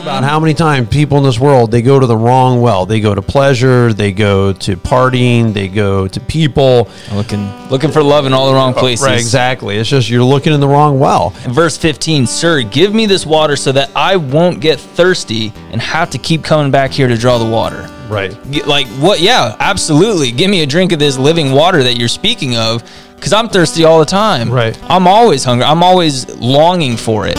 about mm-hmm. how many times people in this world they go to the wrong well. They go to pleasure, they go to partying, they go to people. Looking looking for love in all the wrong oh, places. Right, exactly. It's just you're looking in the wrong well. Verse 15, Sir, give me this water so that I won't get thirsty and have to keep coming back here to draw the water. Right. Like, what? Yeah, absolutely. Give me a drink of this living water that you're speaking of because I'm thirsty all the time. Right. I'm always hungry. I'm always longing for it.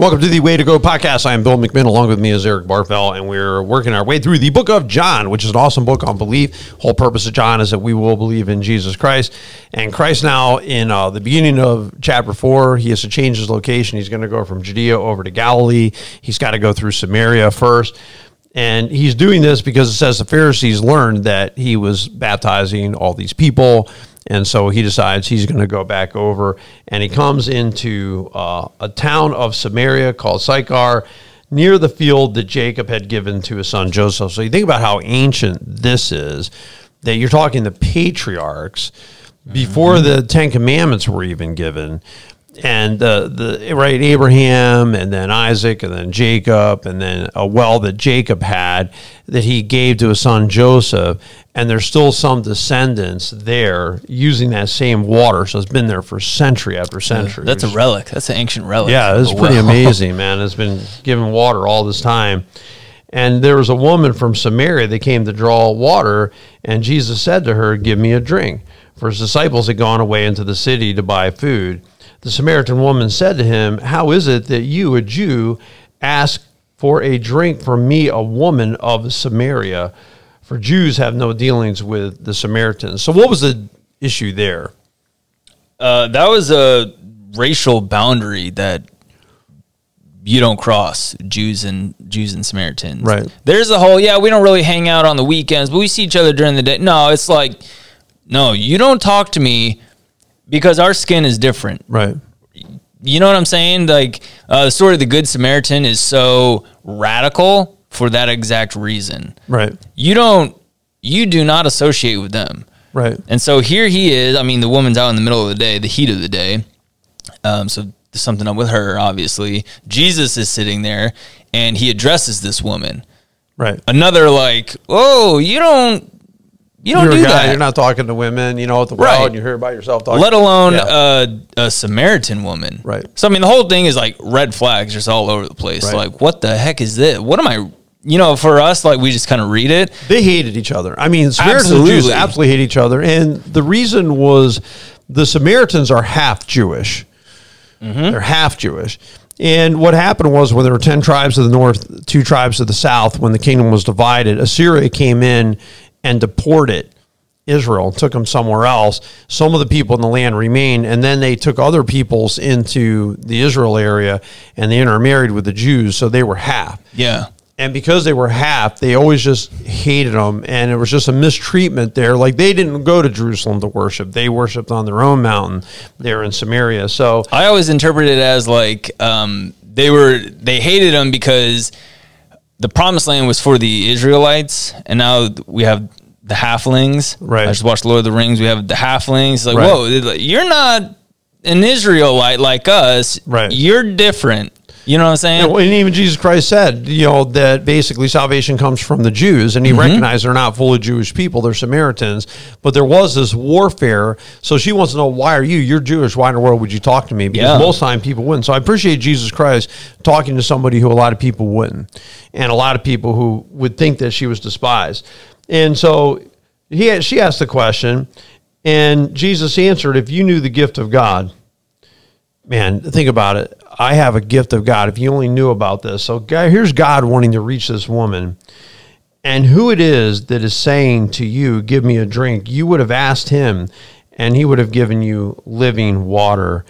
Welcome to the Way to Go podcast. I am Bill McMinn. Along with me is Eric Barfell, and we're working our way through the book of John, which is an awesome book on belief. Whole purpose of John is that we will believe in Jesus Christ. And Christ now, in uh, the beginning of chapter four, he has to change his location. He's going to go from Judea over to Galilee. He's got to go through Samaria first. And he's doing this because it says the Pharisees learned that he was baptizing all these people. And so he decides he's going to go back over. And he comes into uh, a town of Samaria called Sychar near the field that Jacob had given to his son Joseph. So you think about how ancient this is, that you're talking the patriarchs before the Ten Commandments were even given and the the right Abraham and then Isaac and then Jacob and then a well that Jacob had that he gave to his son Joseph and there's still some descendants there using that same water so it's been there for century after century That's a relic. That's an ancient relic. yeah, it's pretty wow. amazing, man. It's been given water all this time. And there was a woman from Samaria that came to draw water, and Jesus said to her, Give me a drink. For his disciples had gone away into the city to buy food. The Samaritan woman said to him, How is it that you, a Jew, ask for a drink from me, a woman of Samaria? For Jews have no dealings with the Samaritans. So, what was the issue there? Uh, that was a racial boundary that you don't cross Jews and Jews and Samaritans. Right. There's a whole yeah, we don't really hang out on the weekends, but we see each other during the day. No, it's like no, you don't talk to me because our skin is different. Right. You know what I'm saying? Like uh, the story of the Good Samaritan is so radical for that exact reason. Right. You don't you do not associate with them. Right. And so here he is. I mean, the woman's out in the middle of the day, the heat of the day. Um, so there's something up with her, obviously. Jesus is sitting there and he addresses this woman. Right. Another like, oh, you don't, you don't you're do a that. you're not talking to women, you know, at the well, Right. and you hear about yourself talking. let alone Yeah. uh, a Samaritan woman. Right. So I mean, the whole thing is like red flags just all over the place. Right. Like, what the heck is this? What am I? You know, for us, like we just kind of read it. they hated each other. I mean, Samaritans and Jews Absolutely. absolutely hate each other, and the reason was the Samaritans are half Jewish. Mm-hmm. They're half Jewish. And what happened was when there were 10 tribes of the north, two tribes of the south, when the kingdom was divided, Assyria came in and deported Israel and took them somewhere else. Some of the people in the land remained, and then they took other peoples into the Israel area and they intermarried with the Jews, so they were half. Yeah. And because they were half, they always just hated them. And it was just a mistreatment there. Like they didn't go to Jerusalem to worship, they worshiped on their own mountain there in Samaria. So, I always interpret it as like um, they were they hated them because the promised land was for the Israelites, and now we have the halflings. Right. I just watched Lord of the Rings. We have the halflings. Like, Right. whoa, like, you're not an Israelite like us. Right. You're different. You know what I'm saying? and even Jesus Christ said, you know, that basically salvation comes from the Jews. And he mm-hmm. recognized they're not fully Jewish people, they're Samaritans. But there was this warfare. So she wants to know, why are you? You're Jewish. Why in the world would you talk to me? Because Yeah. most time people wouldn't. So I appreciate Jesus Christ talking to somebody who a lot of people wouldn't. And a lot of people who would think that she was despised. And so he she asked the question, and Jesus answered, If you knew the gift of God, man, think about it. I have a gift of God. If you only knew about this. So, here's God wanting to reach this woman. And who it is that is saying to you, Give me a drink, you would have asked him, and he would have given you living water.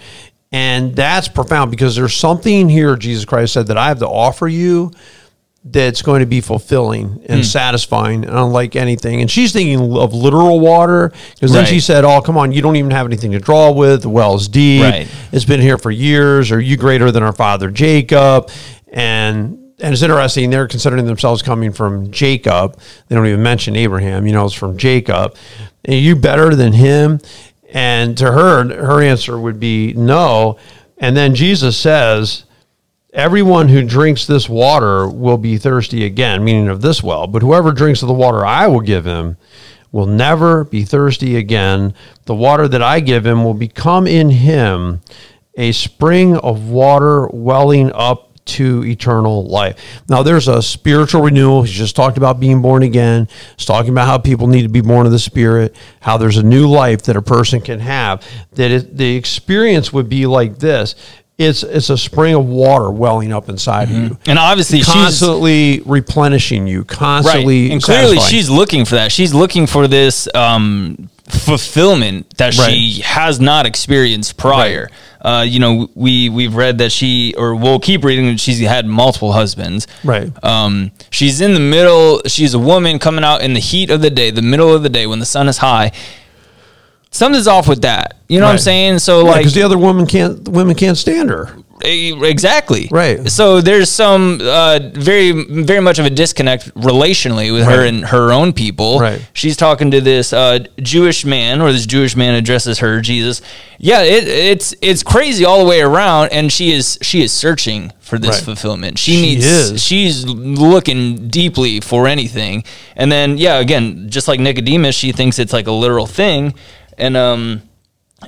And that's profound because there's something here, Jesus Christ said, that I have to offer you that's going to be fulfilling Hmm. and satisfying and unlike anything. And she's thinking of literal water because then Right. she said, "Oh, come on, you don't even have anything to draw with. The well's deep. Right. It's been here for years. Are you greater than our father Jacob?" And and it's interesting. They're considering themselves coming from Jacob. They don't even mention Abraham. You know, it's from Jacob. Are you better than him? And to her, her answer would be no. And then Jesus says, Everyone who drinks this water will be thirsty again, meaning of this well. But whoever drinks of the water I will give him will never be thirsty again. The water that I give him will become in him a spring of water welling up to eternal life. Now, there's a spiritual renewal. He's just talked about being born again. He's talking about how people need to be born of the Spirit, how there's a new life that a person can have. That it, the experience would be like this it's it's a spring of water welling up inside of you, And obviously, she's constantly replenishing you, constantly. right, and clearly satisfying. she's looking for that. She's looking for this um, fulfillment that she has not experienced prior. Uh, you know, we we've read that she, or we'll keep reading that she's had multiple husbands. Right. Um, she's in the middle. She's a woman coming out in the heat of the day, the middle of the day when the sun is high. Something's off with that. You know what I'm Right. saying? So like, because the other women can't women can't stand her. Eh, Exactly. Right. So there's some uh, very, very much of a disconnect relationally with her Right. and her own people. Right. She's talking to this uh, Jewish man, or this Jewish man addresses her Jesus. Yeah, it, it's it's crazy all the way around, and she is she is searching for this Right. fulfillment. She, She needs. is. She's looking deeply for anything, and then yeah, again, just like Nicodemus, she thinks it's like a literal thing, and um.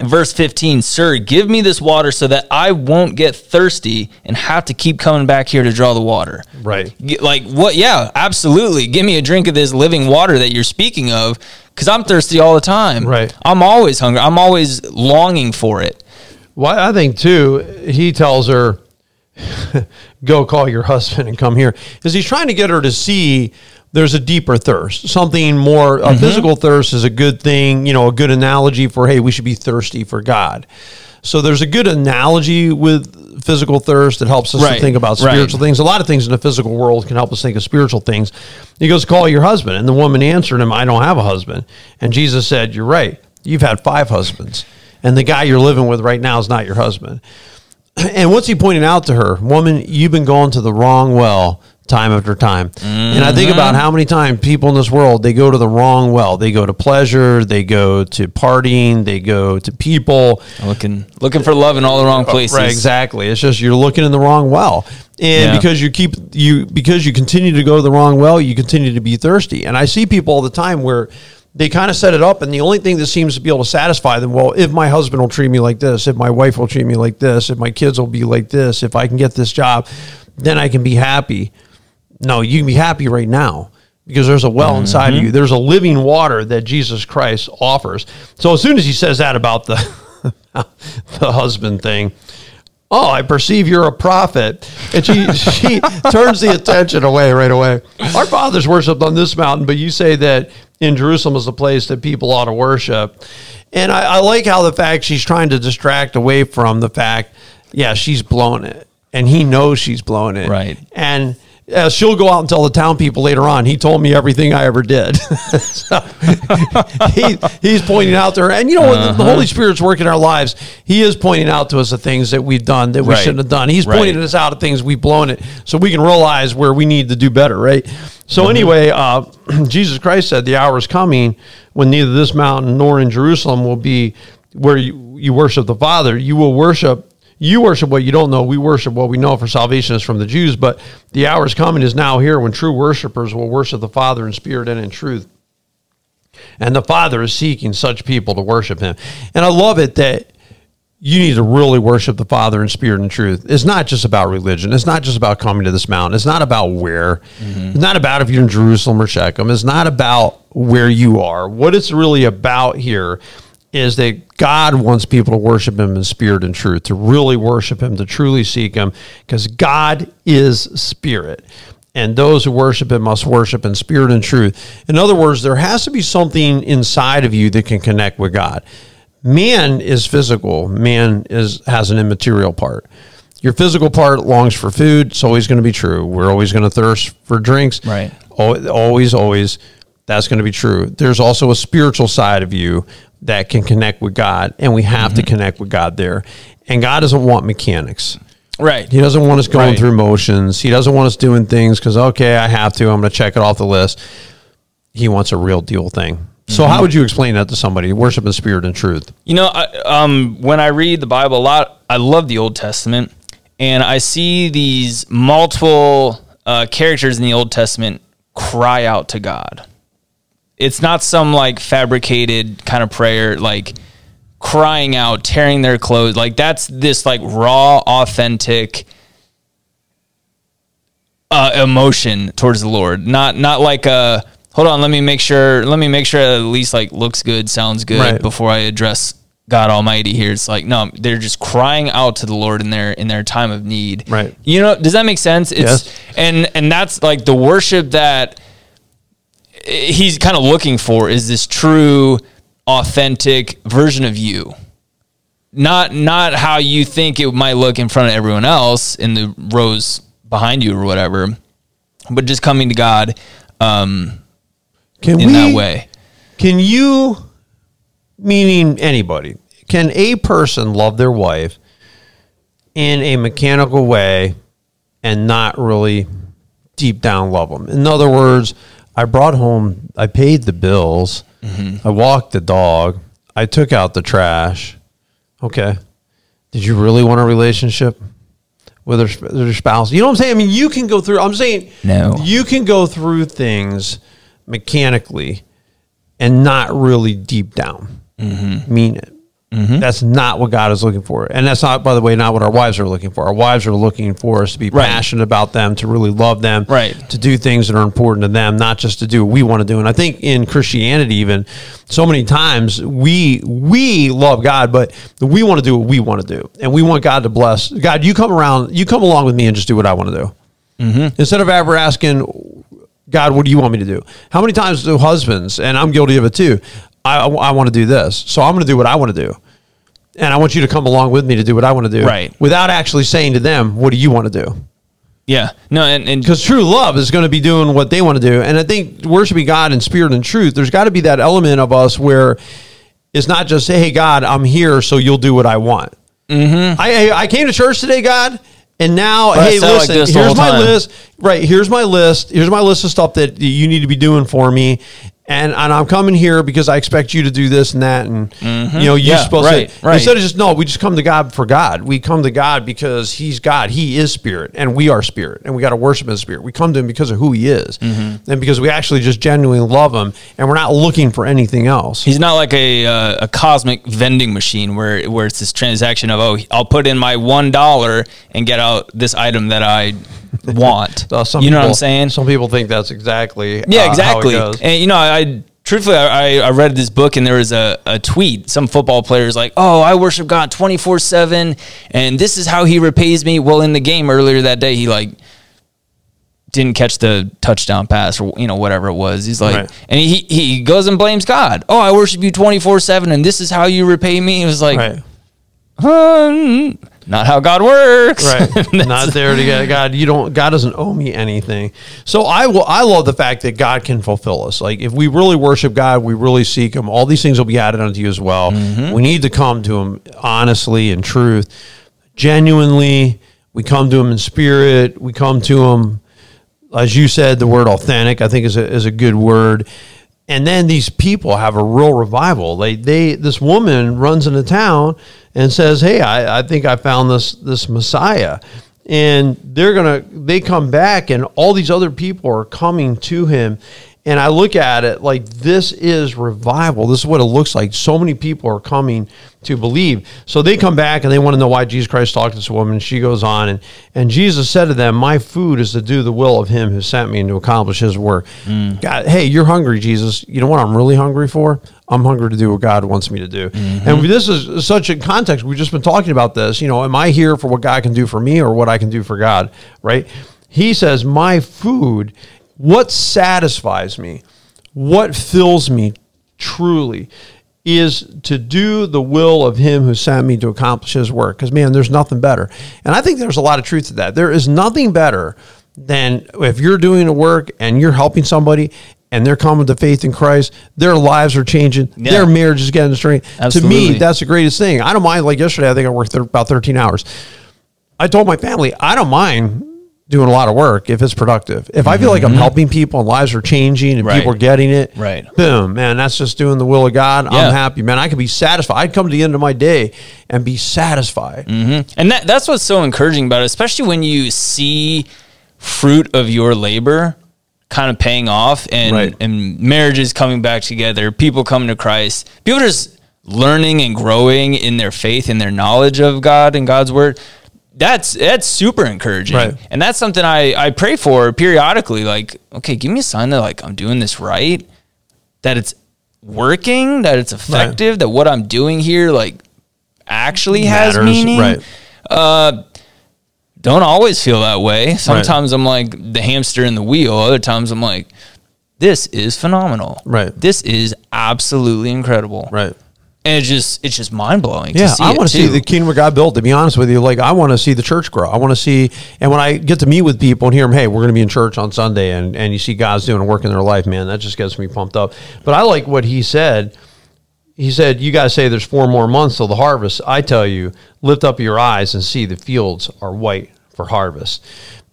Verse 15, Sir, give me this water so that I won't get thirsty and have to keep coming back here to draw the water. Right. Like, what? Yeah, absolutely. Give me a drink of this living water that you're speaking of because I'm thirsty all the time. Right. I'm always hungry. I'm always longing for it. Well, I think too. He tells her, "Go call your husband and come here," because he's trying to get her to see there's a deeper thirst, something more. A mm-hmm. physical thirst is a good thing, you know, a good analogy for hey, we should be thirsty for God. So there's a good analogy with physical thirst that helps us Right, to think about right. spiritual things. A lot of things in the physical world can help us think of spiritual things. He goes, "Call your husband," and the woman answered him, "I don't have a husband." And Jesus said, "You're right. You've had five husbands, and the guy you're living with right now is not your husband." And what's he pointing out to her? Woman, you've been going to the wrong well time after time. And I think mm-hmm. about how many times people in this world they go to the wrong well. They go to pleasure, they go to partying, they go to people. Looking, looking for love in all the wrong oh, places. Right, exactly. It's just you're looking in the wrong well. And Yeah. because you keep you because you continue to go to the wrong well, you continue to be thirsty. And I see people all the time where they kind of set it up and the only thing that seems to be able to satisfy them, well, if my husband will treat me like this, if my wife will treat me like this, if my kids will be like this, if I can get this job, then I can be happy. No, you can be happy right now because there's a well mm-hmm. inside of you. There's a living water that Jesus Christ offers. So as soon as he says that about the the husband thing, oh, I perceive you're a prophet, and she she turns the attention away right away. Our fathers worshipped on this mountain, but you say that in Jerusalem is the place that people ought to worship. And I, I like how the fact she's trying to distract away from the fact, yeah, she's blown it, and he knows she's blown it, Right. and uh, she'll go out and tell the town people later on. He told me everything I ever did. so he, he's pointing out to her, and you know, the, Uh-huh. the Holy Spirit's working our lives. He is pointing out to us the things that we've done that we Right. shouldn't have done. He's Right. pointing us out at things we've blown it, so we can realize where we need to do better. Right. So Mm-hmm. anyway, uh, Jesus Christ said, "The hour is coming when neither this mountain nor in Jerusalem will be where you, you worship the Father. You will worship." You worship what you don't know. We worship what we know, for salvation is from the Jews. But the hour is coming, is now here, when true worshipers will worship the Father in spirit and in truth. And the Father is seeking such people to worship Him. And I love it that you need to really worship the Father in spirit and truth. It's not just about religion. It's not just about coming to this mountain. It's not about where. Mm-hmm. It's not about if you're in Jerusalem or Shechem. It's not about where you are. What it's really about here is that God wants people to worship Him in spirit and truth, to really worship Him, to truly seek Him, because God is spirit. And those who worship Him must worship in spirit and truth. In other words, there has to be something inside of you that can connect with God man is physical man is has an immaterial part Your physical part longs for food. It's always going to be true. We're always going to thirst for drinks. Right. Always, always. That's going to be true. There's also a spiritual side of you that can connect with God, and we have Mm-hmm. to connect with God there. And God doesn't want mechanics. Right. He doesn't want us going Right. through motions. He doesn't want us doing things because okay, I have to. I'm going to check it off the list. He wants a real deal thing. So Mm-hmm. how would you explain that to somebody? Worship in spirit and truth. You know, I, um, when I read the Bible a lot, I love the Old Testament, and I see these multiple uh, characters in the Old Testament cry out to God. It's not some like fabricated kind of prayer, like crying out, tearing their clothes. Like that's this like raw, authentic uh, emotion towards the Lord. Not not like a hold on, let me make sure let me make sure it at least like looks good, sounds good Right. before I address God Almighty here. It's like no, they're just crying out to the Lord in their in their time of need. Right. You know, does that make sense? It's Yes. and and that's like the worship that he's kind of looking for is this true authentic version of you not not how you think it might look in front of everyone else in the rows behind you or whatever but just coming to god um, Can in we, that way Can you, meaning anybody, can a person love their wife in a mechanical way and not really deep down love them? In other words, I brought home, I paid the bills, mm-hmm. I walked the dog, I took out the trash. Okay. Did you really want a relationship with sp- spouse? You know what I'm saying? I mean, you can go through, I'm saying, No. you can go through things mechanically and not really deep down mm-hmm. mean it. Mm-hmm. That's not what God is looking for. And that's not, by the way, not what our wives are looking for. Our wives are looking for us to be Right. passionate about them, to really love them, Right. to do things that are important to them, not just to do what we want to do. And I think in Christianity, even so many times we we love God, but we want to do what we want to do, and we want God to bless. God, you come around, you come along with me, and just do what I want to do. Mm-hmm. Instead of ever asking God, what do you want me to do? How many times do husbands, and I'm guilty of it too, I, I want to do this, so I'm going to do what I want to do. And I want you to come along with me to do what I want to do. Right. Without actually saying to them, what do you want to do? yeah no and, and Because true love is going to be doing what they want to do. And I think worshiping God in spirit and truth, there's got to be that element of us where it's not just, hey, God, I'm here, so you'll do what I want. Mm-hmm. I, I came to church today, God, and now, I hey, sound like listen, here's my time. list. Right, here's my list. Here's my list of stuff that you need to be doing for me. And, and I'm coming here because I expect you to do this and that, and you know you're Yeah, supposed right, to. right. Instead of just no, we just come to God for God. We come to God because He's God. He is Spirit, and we are Spirit, and we got to worship His Spirit. We come to Him because of who He is, Mm-hmm. and because we actually just genuinely love Him, and we're not looking for anything else. he's not like a uh, a cosmic vending machine where where it's this transaction of oh I'll put in my one dollar and get out this item that I want. Uh, you know what I'm saying? Some people think that's exactly Yeah, uh, exactly. How it goes. And you know, I, I truthfully, I, I read this book and there was a, a tweet. Some football players like, "Oh, I worship God 24 seven, and this is how He repays me." Well, in the game earlier that day, he like didn't catch the touchdown pass or you know whatever it was. He's like, Right. and he he goes and blames God. Oh, I worship you 24 seven, and this is how you repay me. It was like, right, "Hmm, not how God works. right. Not there to get God. You don't. God doesn't owe me anything. So I will. I love the fact that God can fulfill us. Like if we really worship God, we really seek Him. All these things will be added unto you as well. Mm-hmm. We need to come to Him honestly and truth, genuinely. We come to Him in spirit. We come to Him as you said, the word authentic, I think is a, is a good word. And then these people have a real revival. They, they, this woman runs into town and says, "Hey, I, I think I found this, this Messiah." And they're gonna, they come back, and all these other people are coming to him. And I look at it like this is revival. This is what it looks like. So many people are coming to believe. So they come back and they want to know why Jesus Christ talked to this woman. She goes on and and Jesus said to them, "My food is to do the will of Him who sent me and to accomplish His work." Mm. God, hey, you're hungry, Jesus. You know what I'm really hungry for? I'm hungry to do what God wants me to do. Mm-hmm. And this is such a context. We've just been talking about this. You know, am I here for what God can do for me or what I can do for God? Right? He says, "My food." What satisfies me? What fills me truly is to do the will of him who sent me to accomplish his work. Because, man, there's nothing better. And I think there's a lot of truth to that. There is nothing better than if you're doing a work and you're helping somebody and they're coming to faith in Christ, their lives are changing, Yeah. their marriage is getting straight. To me, that's the greatest thing. I don't mind, like yesterday, I think I worked thir- about 13 hours. I told my family, I don't mind doing a lot of work if it's productive. If I feel like I'm helping people and lives are changing and Mm-hmm. Right. people are getting it, Right. boom, man, that's just doing the will of God. Yeah. I'm happy, man. I could be satisfied. I'd come to the end of my day and be satisfied. And that that's what's so encouraging about it, especially when you see fruit of your labor kind of paying off and Right. and marriages coming back together, people coming to Christ, people just learning and growing in their faith and their knowledge of God and God's word. That's that's super encouraging. Right. And that's something I, I pray for periodically. Like, okay, give me a sign that like I'm doing this right, that it's working, that it's effective, that what I'm doing here like actually has meaning Right. Uh, don't always feel that way. Sometimes I'm like the hamster in the wheel. Other times I'm like, this is phenomenal. Right. This is absolutely incredible. Right. And it's just it's just mind blowing. Yeah, to see I want to see the kingdom of God built. To be honest with you, like I want to see the church grow. I want to see, and when I get to meet with people and hear them, hey, we're going to be in church on Sunday, and and you see God's doing a work in their life, man, that just gets me pumped up. But I like what he said. He said, "You guys say there's four more months till the harvest. I tell you, lift up your eyes and see the fields are white for harvest."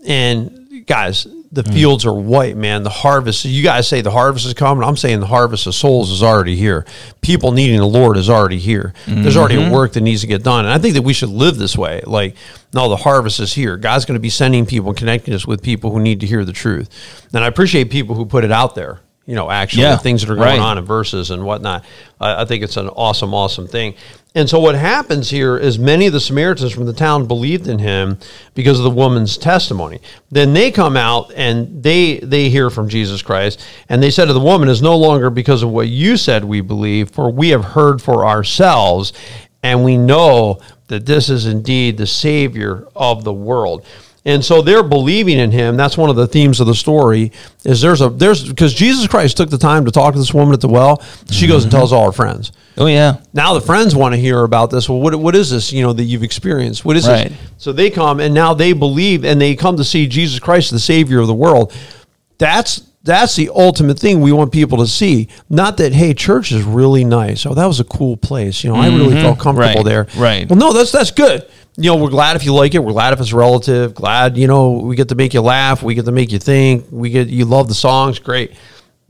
And guys, the hmm. fields are white, man. The harvest. You guys say the harvest is coming. I'm saying the harvest of souls is already here. People needing the Lord is already here. There's already a mm-hmm. work that needs to get done, and I think that we should live this way. Like, no, the harvest is here. God's going to be sending people, connecting us with people who need to hear the truth. And I appreciate people who put it out there. You know, actually, Yeah, things that are going right. on in verses and whatnot. I, I think it's an awesome, awesome thing. And so what happens here is many of the Samaritans from the town believed in him because of the woman's testimony. Then they come out and they they hear from Jesus Christ, and they said to the woman, "Is no longer because of what you said we believe, for we have heard for ourselves, and we know that this is indeed the Savior of the world." And so they're believing in him. That's one of the themes of the story. Is there's a there's because Jesus Christ took the time to talk to this woman at the well. She goes and tells all her friends. Oh yeah. Now the friends want to hear about this. Well, what what is this? You know that you've experienced. What is Right. this? So they come and now they believe and they come to see Jesus Christ, the Savior of the world. That's that's the ultimate thing we want people to see. Not that hey, church is really nice. Oh, that was a cool place. You know, I really felt comfortable Mm-hmm. Right. there. Right. Well, no, that's that's good. You know, we're glad if you like it. We're glad if it's relative. Glad you know we get to make you laugh. We get to make you think. We get you love the songs. Great.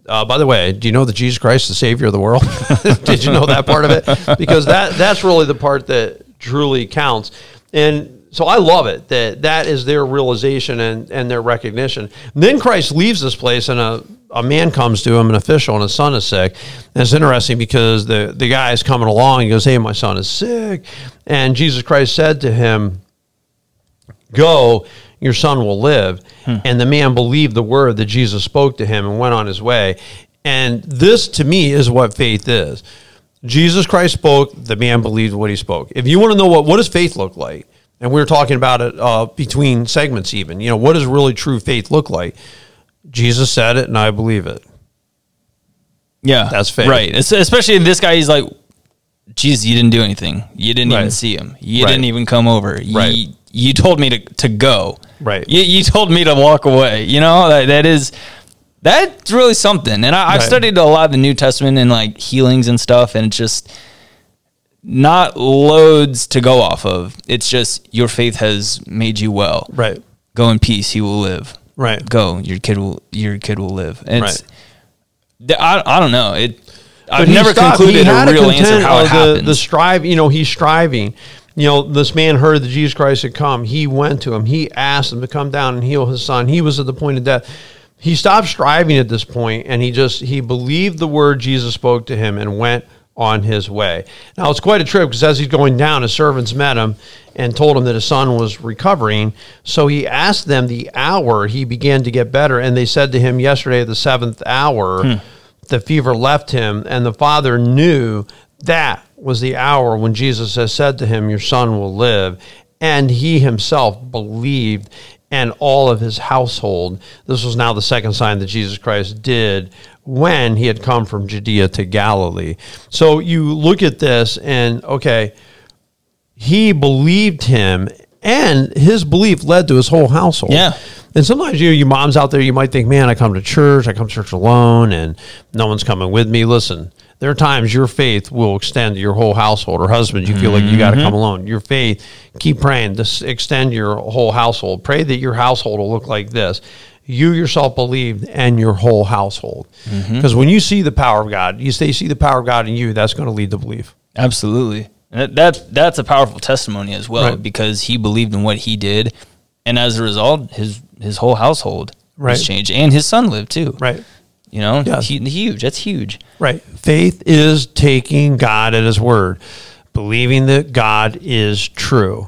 Uh, by the way, do you know that Jesus Christ is the Savior of the world? Did you know that part of it? Because that that's really the part that truly counts. And so I love it that that is their realization and, and their recognition. And then Christ leaves this place and a, a man comes to him, an official, and his son is sick. And it's interesting because the, the guy is coming along. He goes, Hey, my son is sick. And Jesus Christ said to him, Go, your son will live. Hmm. And the man believed the word that Jesus spoke to him and went on his way. And this, to me, is what faith is. Jesus Christ spoke, the man believed what he spoke. If you want to know what, what does faith look like, and we were talking about it uh, between segments, even, you know, what does really true faith look like? Jesus said it, and I believe it. Yeah. That's faith. Right. Es- Especially this guy, he's like, Jesus, you didn't do anything. You didn't even see him. You Right. didn't even come over. Right. You, you told me to, to go. Right. You, you told me to walk away. You know, that, that is, that's really something. And I, I've Right. studied a lot of the New Testament and like healings and stuff, and it's just not loads to go off of. It's just your faith has made you well. Right. Go in peace, he will live. Right. Go, your kid will your kid will live. And Right. I, I don't know. It I've he never stopped- concluded a real answer how it the, happens. The strive, you know, he's striving. You know, this man heard that Jesus Christ had come. He went to him. He asked him to come down and heal his son. He was at the point of death. He stopped striving at this point, and he just he believed the word Jesus spoke to him and went on his way. Now it's quite a trip because as he's going down, his servants met him and told him that his son was recovering. So he asked them the hour he began to get better, and they said to him yesterday at the seventh hour hmm. the fever left him, and the father knew that was the hour when Jesus has said to him, Your son will live. And he himself believed and all of his household. This was now the second sign that Jesus Christ did when he had come from Judea to Galilee. So you look at this and, okay, he believed him, and his belief led to his whole household. Yeah. And sometimes you, you moms out there, you might think, man, I come to church, I come to church alone, and no one's coming with me. Listen, there are times your faith will extend to your whole household, or husband, you feel like you got to mm-hmm. come alone. Your faith, keep praying to extend your whole household. Pray that your household will look like this. You yourself believed, and your whole household. Mm-hmm. Because when you see the power of God, you say, see the power of God in you, that's going to lead to belief. Absolutely. And that, that that's a powerful testimony as well Right. because he believed in what he did, and as a result, his his whole household Right. was changed, and his son lived too. Right. You know, Yes. Hu- huge. That's huge. Right. Faith is taking God at his word, believing that God is true.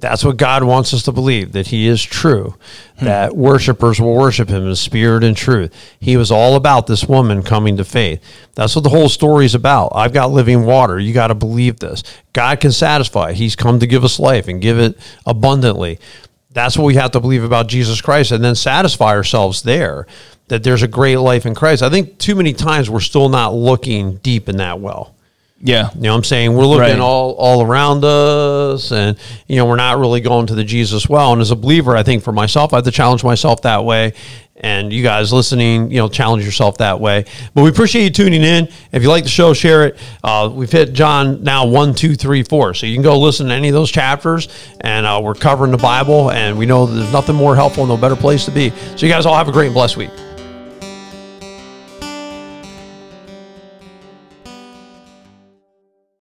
That's what God wants us to believe, that he is true, hmm. that worshipers will worship him in spirit and truth. He was all about this woman coming to faith. That's what the whole story is about. I've got living water. You got to believe this. God can satisfy. He's come to give us life and give it abundantly. That's what we have to believe about Jesus Christ and then satisfy ourselves there that there's a great life in Christ. I think too many times we're still not looking deep in that well. Yeah. You know what I'm saying? We're looking Right. all all around us and you know, we're not really going to the Jesus well. And as a believer, I think for myself, I have to challenge myself that way. And you guys listening, you know, challenge yourself that way. But we appreciate you tuning in. If you like the show, share it. Uh, we've hit John now one, two, three, four. So you can go listen to any of those chapters, and uh, we're covering the Bible. And we know there's nothing more helpful, no better place to be. So you guys all have a great and blessed week.